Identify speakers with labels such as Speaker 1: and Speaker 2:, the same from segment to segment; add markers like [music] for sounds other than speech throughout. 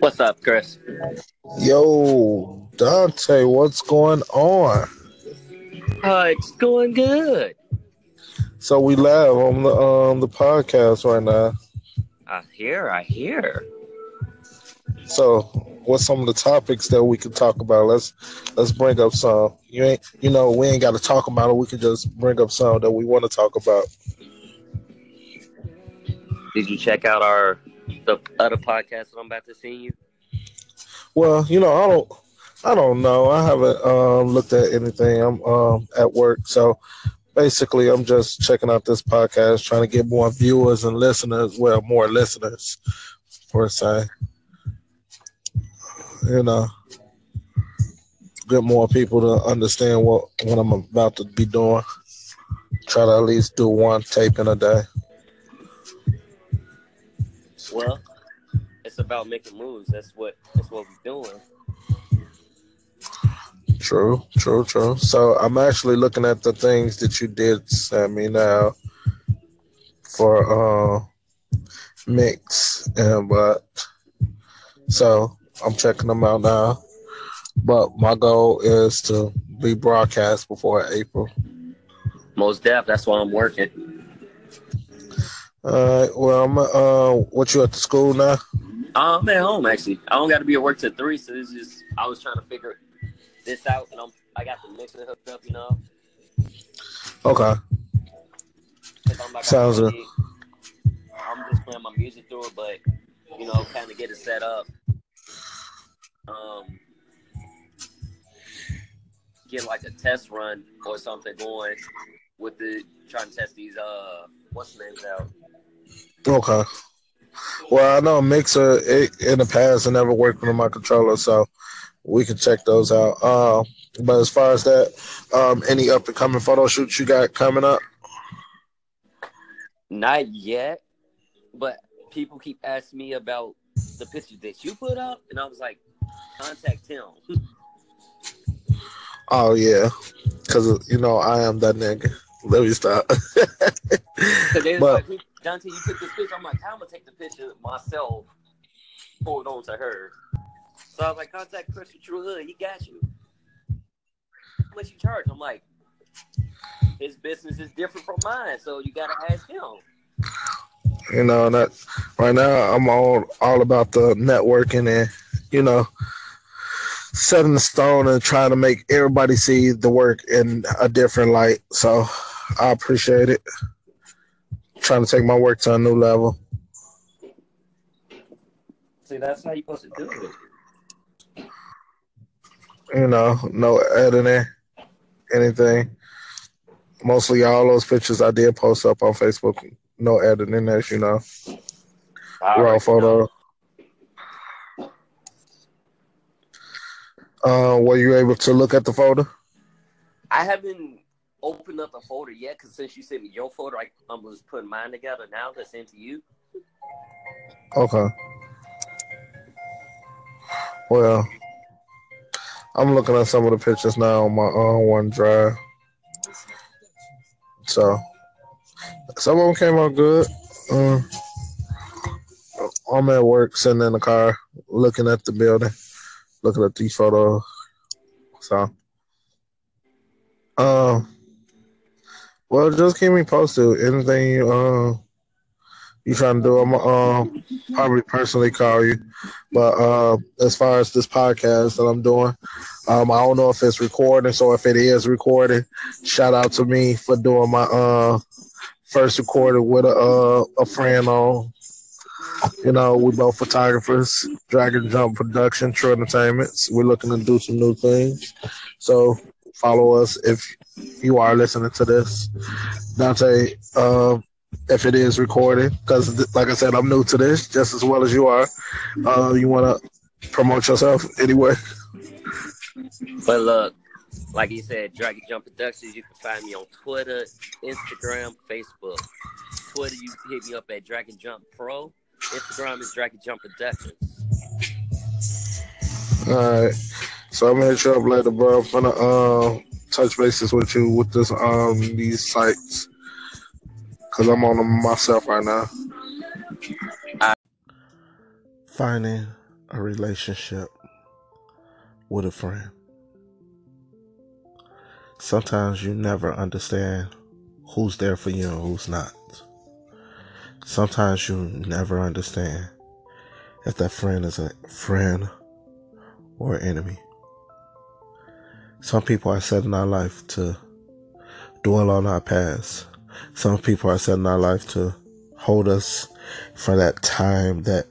Speaker 1: What's up, Chris?
Speaker 2: Yo, Dante, what's going on?
Speaker 1: Uh, it's going good.
Speaker 2: So we live on the um the podcast right now.
Speaker 1: I hear, I hear.
Speaker 2: So what's some of the topics that we can talk about? Let's let's bring up some. You ain't you know, we ain't gotta talk about it, we can just bring up some that we want to talk about.
Speaker 1: Did you check out our the other podcast that I'm about to send you?
Speaker 2: Well, you know, I don't I don't know. I haven't um looked at anything. I'm um at work, so basically I'm just checking out this podcast, trying to get more viewers and listeners, well, more listeners per se. You know. Get more people to understand what what I'm about to be doing. Try to at least do one tape in a day.
Speaker 1: Well, it's about making moves. That's what that's what we're doing.
Speaker 2: True, true, true. So I'm actually looking at the things that you did send me now for uh mix and but so I'm checking them out now. But my goal is to be broadcast before April.
Speaker 1: Most def. That's why I'm working.
Speaker 2: All right. Well, I'm uh, what you at the school now?
Speaker 1: I'm at home actually. I don't got to be at work till three, so it's just I was trying to figure this out, and I'm I got the mixer hooked up, you know.
Speaker 2: Okay. Sounds good.
Speaker 1: I'm just playing my music through it, but you know, kind of get it set up. Um, get like a test run or something going with the trying to test these uh what's the names out.
Speaker 2: Okay. Well, I know Mixer it, in the past it never worked with my controller, so we can check those out. Uh, but as far as that, um, any up and coming photo shoots you got coming up?
Speaker 1: Not yet, but people keep asking me about the pictures that you put up, and I was like, contact him. [laughs]
Speaker 2: Oh yeah, because you know I am that nigga. Let me stop. [laughs] [laughs]
Speaker 1: Because they was
Speaker 2: But-
Speaker 1: like, Dante, you took this picture. I'm like, how am gonna take the picture myself, forward on to her? So I was like, contact Chris from True Hood. He got you. How much you charge? I'm like, his business is different from mine, so you gotta ask him.
Speaker 2: you know right now I'm all all about the networking and you know setting the stone and trying to make everybody see the work in a different light. So I appreciate it. Trying to take my work to a new level.
Speaker 1: See, that's how you supposed to do it.
Speaker 2: You know, no editing, anything. Mostly all those pictures I did post up on Facebook. No editing, as you know.
Speaker 1: I
Speaker 2: Raw
Speaker 1: already
Speaker 2: photo.
Speaker 1: know.
Speaker 2: Uh, were you able to look at the photo?
Speaker 1: I haven't opened up the folder yet because since you sent me your folder, I, I'm just putting mine together now to send to you.
Speaker 2: Okay. Well, I'm looking at some of the pictures now on my on OneDrive. So some of them came out good. Uh, I'm at work, sitting in the car, looking at the building, looking at these photos. So, um, well, just keep me posted. Anything you uh you trying to do? I'm um probably personally call you. But uh, as far as this podcast that I'm doing, um, I don't know if it's recording. So if it is recording, shout out to me for doing my uh first recording with a uh, a friend on. You know, we both photographers. Dragon Jump Production, True Entertainments. We're looking to do some new things. So follow us if you are listening to this. Dante, uh, if it is recorded, because like I said, I'm new to this just as well as you are. Uh, you want to promote yourself anyway? [laughs]
Speaker 1: But look, like you said, Dragon Jump Productions, you can find me on Twitter, Instagram, Facebook. Twitter, you can hit me up at Dragon Jump Pro. Instagram is Dragon Jump Productions.
Speaker 2: All right. So I'm gonna hit you up later, bro. I'm gonna uh, touch bases with you with this um these sites because I'm on them myself right now.
Speaker 3: finding a relationship with a friend. Sometimes you never understand who's there for you and who's not. Sometimes you never understand if that friend is a friend or enemy. Some people are set in our life to dwell on our past. Some people are set in our life to hold us for that time that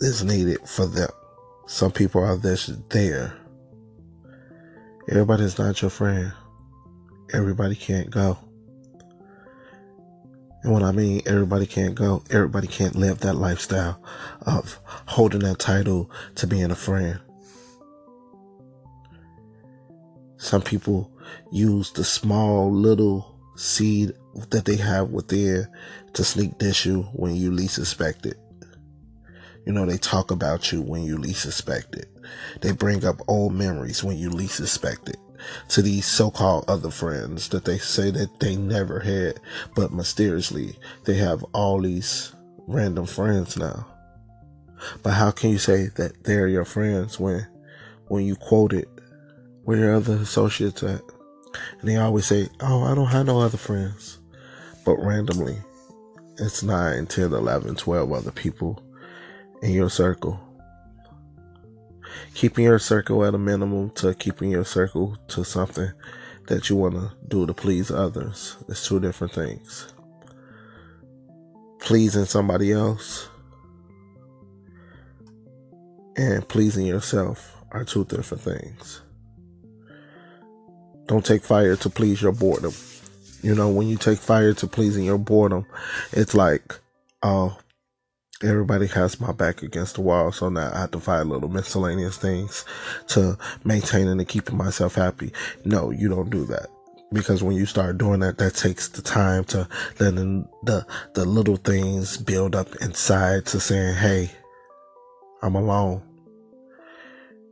Speaker 3: is needed for them. Some people are just there. Everybody's not your friend. Everybody can't go. And when I mean everybody can't go, everybody can't live that lifestyle of holding that title to being a friend. Some people use the small little seed that they have within to sneak dish you when you least suspect it. You know, they talk about you when you least suspect it. They bring up old memories when you least suspect it to these so-called other friends that they say that they never had, but mysteriously they have all these random friends now. But how can you say that they're your friends when, when you quote it, where your other associates at? And they always say, "Oh, I don't have no other friends," but randomly, it's 9, 10, 11, 12 other people in your circle keeping your circle at a minimum to keeping your circle to something that you want to do to please others. It's two different things. Pleasing somebody else and pleasing yourself are two different things. Don't take fire to please your boredom. You know, when you take fire to pleasing your boredom, it's like, oh, everybody has my back against the wall. So now I have to find little miscellaneous things to maintaining and keeping myself happy. No, you don't do that. Because when you start doing that, that takes the time to letting the, the little things build up inside to saying, Hey, I'm alone.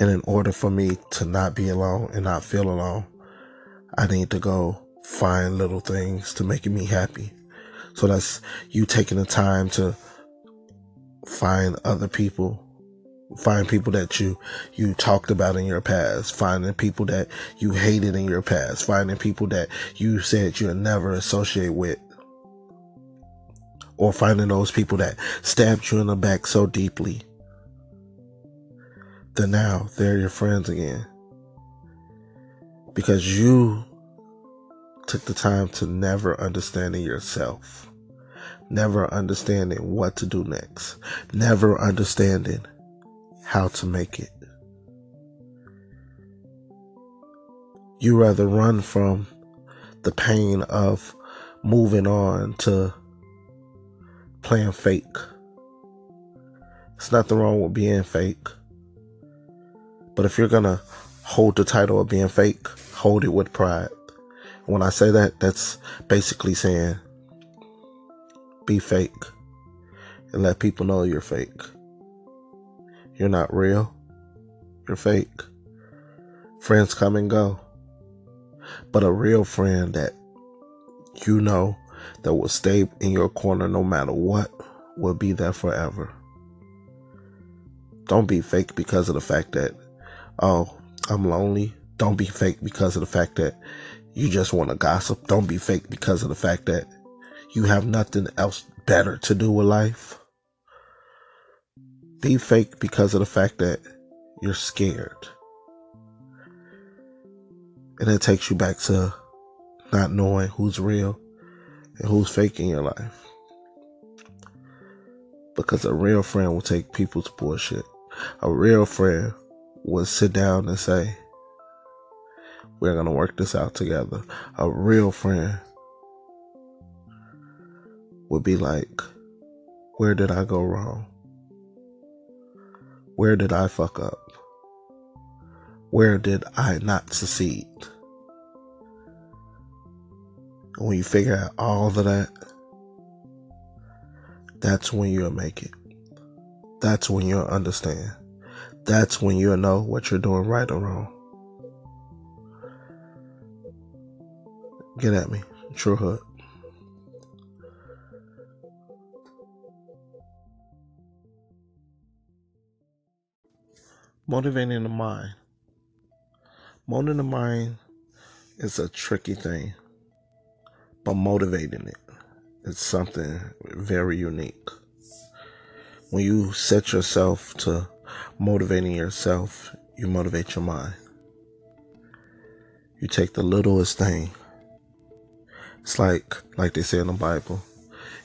Speaker 3: And in order for me to not be alone and not feel alone, I need to go find little things to make me happy. So that's you taking the time to find other people find people that you you talked about in your past finding people that you hated in your past finding people that you said you'll never associate with or finding those people that stabbed you in the back so deeply that now they're your friends again because you took the time to never understanding yourself never understanding what to do next, never understanding how to make it. You rather run from the pain of moving on to playing fake. It's nothing wrong with being fake. But if you're gonna hold the title of being fake, hold it with pride. When I say that, that's basically saying be fake and let people know you're fake. You're not real. You're fake. Friends come and go. But a real friend that you know that will stay in your corner no matter what will be there forever. Don't be fake because of the fact that, oh, I'm lonely. Don't be fake because of the fact that you just want to gossip. Don't be fake because of the fact that you have nothing else better to do with life. Be fake because of the fact that you're scared. And it takes you back to not knowing who's real and who's fake in your life. Because a real friend will take people's bullshit. A real friend will sit down and say, We're going to work this out together. A real friend would be like, where did I go wrong? Where did I fuck up? Where did I not succeed? And when you figure out all of that, that's when you'll make it. That's when you'll understand. That's when you'll know what you're doing right or wrong. Get at me. True Hood. Motivating the mind. Motivating the mind is a tricky thing, but motivating it is something very unique. When you set yourself to motivating yourself, you motivate your mind. You take the littlest thing. It's like like they say in the Bible,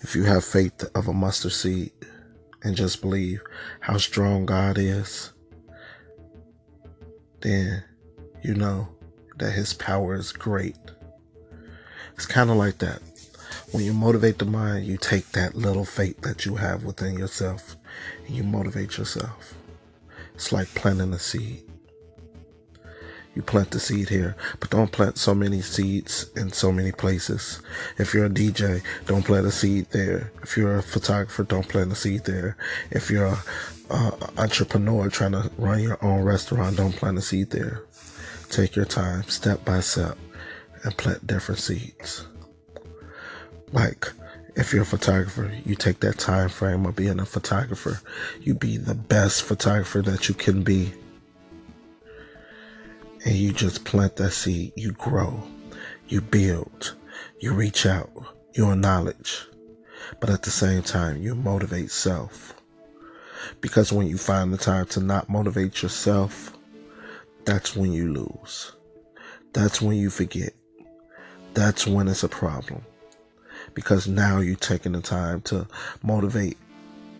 Speaker 3: if you have faith of a mustard seed and just believe how strong God is, then you know that his power is great. It's kind of like that. When you motivate the mind, you take that little faith that you have within yourself and you motivate yourself. It's like planting a seed. You plant the seed here, but don't plant so many seeds in so many places. If you're a DJ, don't plant a seed there. If you're a photographer, don't plant a seed there. If you're a uh, entrepreneur trying to run your own restaurant, don't plant a seed there. Take your time, step by step, and plant different seeds. Like, if you're a photographer, you take that time frame of being a photographer. You be the best photographer that you can be. And you just plant that seed. You grow. You build. You reach out. You knowledge. But at the same time, you motivate self. Because when you find the time to not motivate yourself, that's when you lose. That's when you forget. That's when it's a problem. Because now you're taking the time to motivate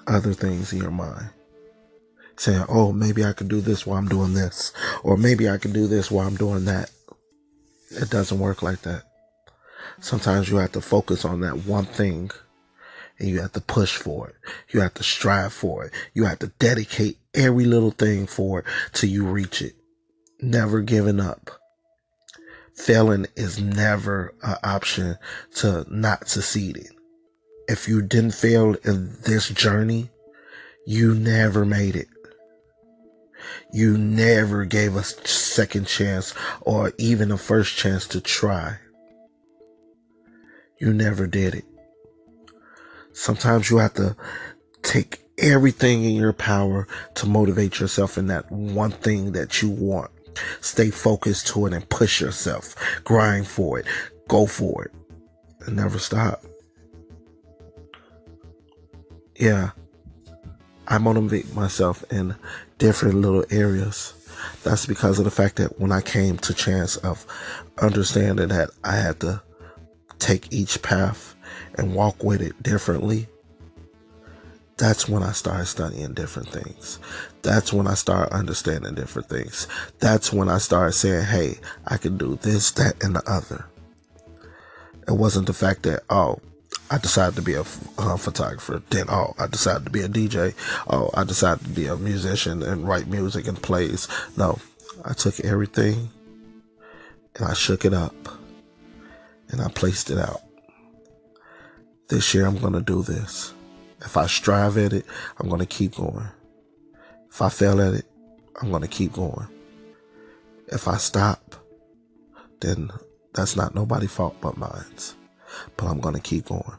Speaker 3: other things in your mind. Saying, oh, maybe I can do this while I'm doing this. Or maybe I can do this while I'm doing that. It doesn't work like that. Sometimes you have to focus on that one thing and you have to push for it. You have to strive for it. You have to dedicate every little thing for it till you reach it. Never giving up. Failing is never an option to not succeeding. If you didn't fail in this journey, you never made it. You never gave a second chance or even a first chance to try. You never did it. Sometimes you have to take everything in your power to motivate yourself in that one thing that you want. Stay focused to it and push yourself. Grind for it. Go for it. And never stop. Yeah. I motivate myself in different little areas. That's because of the fact that when I came to chance of understanding that I had to take each path and walk with it differently, that's when I started studying different things. That's when I started understanding different things. That's when I started saying, hey, I can do this, that, and the other. It wasn't the fact that, oh, I decided to be a uh, photographer. Then, oh, I decided to be a DJ. Oh, I decided to be a musician and write music and plays. No, I took everything and I shook it up and I placed it out. This year I'm going to do this. If I strive at it, I'm going to keep going. If I fail at it, I'm going to keep going. If I stop, then that's not nobody's fault but mine's. But I'm going to keep going.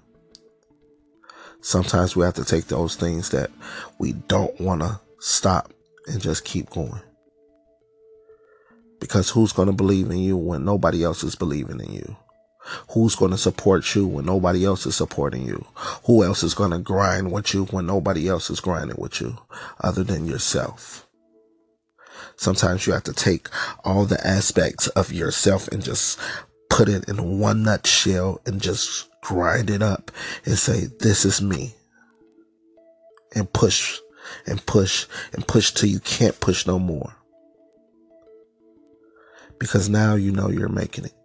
Speaker 3: Sometimes we have to take those things that we don't want to stop and just keep going. Because who's going to believe in you when nobody else is believing in you? Who's going to support you when nobody else is supporting you? Who else is going to grind with you when nobody else is grinding with you other than yourself? Sometimes you have to take all the aspects of yourself and just put it in one nutshell and just grind it up and say, this is me. And push and push and push till you can't push no more. Because now you know you're making it.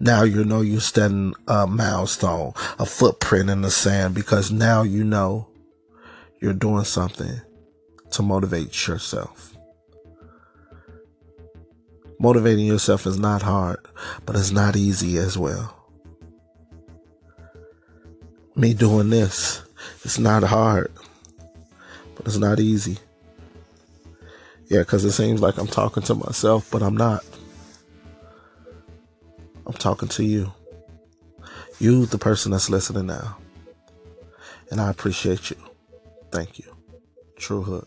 Speaker 3: Now you know you're standing a milestone, a footprint in the sand because now you know you're doing something to motivate yourself. Motivating yourself is not hard, but it's not easy as well. Me doing this, it's not hard, but it's not easy. Yeah, because it seems like I'm talking to myself, but I'm not. I'm talking to you. You, the person that's listening now. And I appreciate you. Thank you. True Hood.